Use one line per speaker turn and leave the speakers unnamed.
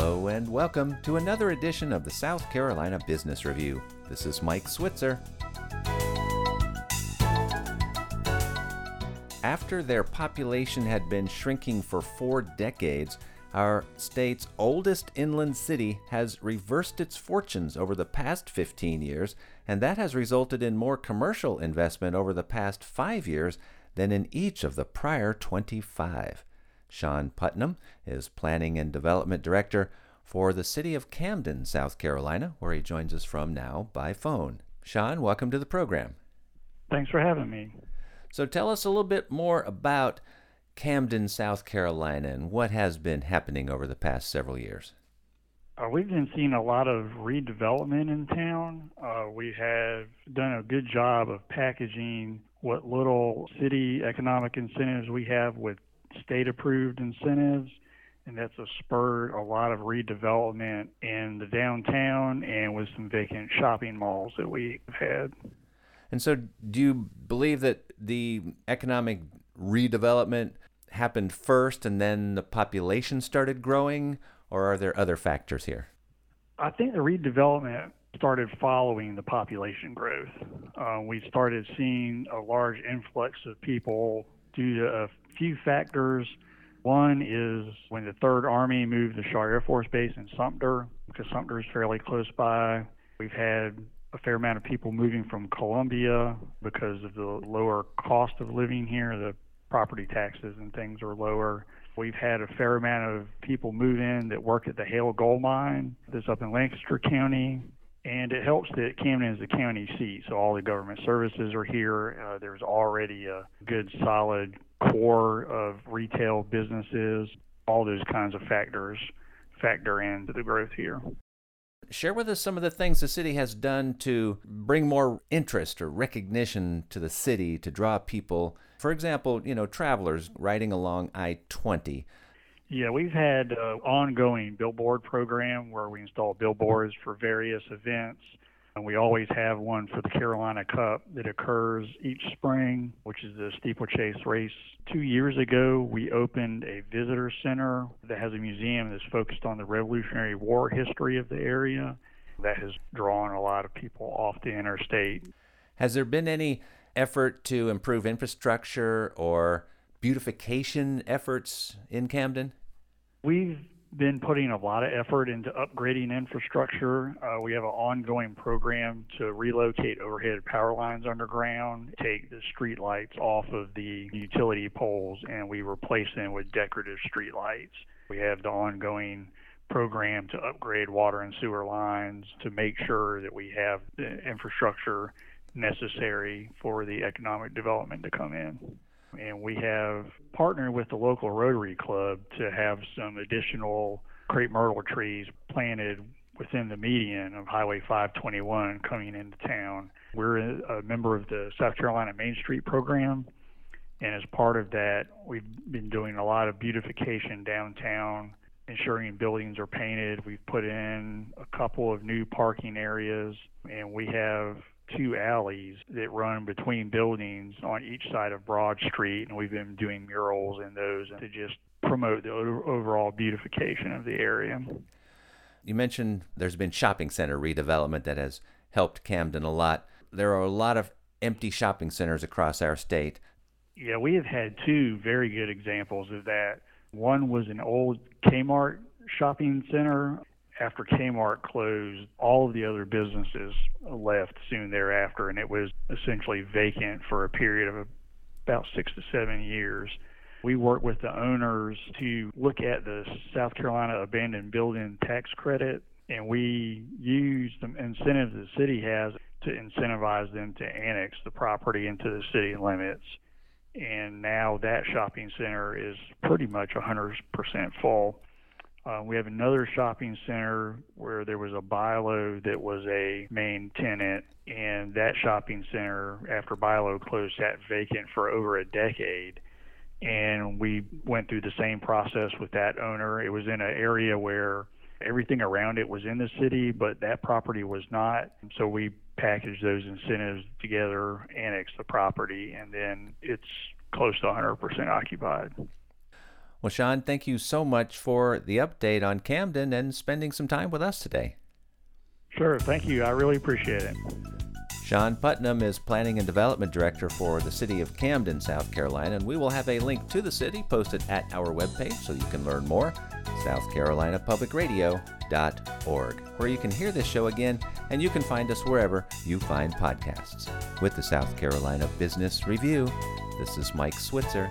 Hello and welcome to another edition of the South Carolina Business Review. This is Mike Switzer. After their population had been shrinking for four decades, our state's oldest inland city has reversed its fortunes over the past 15 years, and that has resulted in more commercial investment over the past five years than in each of the prior 25. Shawn Putnam is Planning and Development Director for the city of Camden, South Carolina, where he joins us from now by phone. Shawn, welcome to the program.
Thanks for having me.
So tell us a little bit more about Camden, South Carolina, and what has been happening over the past several years.
Uh, we've been seeing a lot of redevelopment in town. Uh, we have done a good job of packaging what little city economic incentives we have with state approved incentives and that's a spurred a lot of redevelopment in the downtown and with some vacant shopping malls that we've had.
And so, do you believe that the economic redevelopment happened first and then the population started growing, or are there other factors here?
I think the redevelopment started following the population growth. Uh, we started seeing a large influx of people due to a few factors. One is when the Third Army moved the Shaw Air Force Base in Sumter, because Sumter is fairly close by. We've had a fair amount of people moving from Columbia because of the lower cost of living here. The property taxes and things are lower. We've had a fair amount of people move in that work at the Haile Gold Mine that's up in Lancaster County. And it helps that Camden is the county seat, so all the government services are here. Uh, there's already a good, solid core of retail businesses. All those kinds of factors factor into the growth here.
Share with us some of the things the city has done to bring more interest or recognition to the city to draw people. For example, you know, travelers riding along I 20
yeah, we've had uh, ongoing billboard program where we install billboards for various events. And we always have one for the Carolina Cup that occurs each spring, which is the steeplechase race. Two years ago, we opened a visitor center that has a museum that's focused on the Revolutionary War history of the area. That has drawn a lot of people off the interstate.
Has there been any effort to improve infrastructure or beautification efforts in Camden?
We've been putting a lot of effort into upgrading infrastructure. Uh, we have an ongoing program to relocate overhead power lines underground, take the street lights off of the utility poles, and we replace them with decorative street lights. We have the ongoing program to upgrade water and sewer lines to make sure that we have the infrastructure necessary for the economic development to come in and we have partnered with the local Rotary Club to have some additional crepe myrtle trees planted within the median of Highway 521 coming into town. We're a member of the South Carolina Main Street program, and as part of that, we've been doing a lot of beautification downtown, ensuring buildings are painted. We've put in a couple of new parking areas, and we have two alleys that run between buildings on each side of Broad Street, and we've been doing murals in those to just promote the overall beautification of the area.
You mentioned there's been shopping center redevelopment that has helped Camden a lot. There are a lot of empty shopping centers across our state.
Yeah, we have had two very good examples of that. One was an old Kmart shopping center after Kmart closed, all of the other businesses left soon thereafter, and it was essentially vacant for a period of about six to seven years. We worked with the owners to look at the South Carolina abandoned building tax credit, and we used the incentives the city has to incentivize them to annex the property into the city limits. And now that shopping center is pretty much 100% full. Uh, we have another shopping center where there was a Bi-Lo that was a main tenant, and that shopping center, after Bi-Lo closed, sat vacant for over a decade. And we went through the same process with that owner. It was in an area where everything around it was in the city, but that property was not. So we packaged those incentives together, annexed the property, and then it's close to 100% occupied.
Well, Shawn, thank you so much for the update on Camden and spending some time with us today.
Sure, thank you. I really appreciate it.
Shawn Putnam is Planning and Development Director for the City of Camden, South Carolina, and we will have a link to the city posted at our webpage so you can learn more, southcarolinapublicradio.org, where you can hear this show again and you can find us wherever you find podcasts. With the South Carolina Business Review, this is Mike Switzer.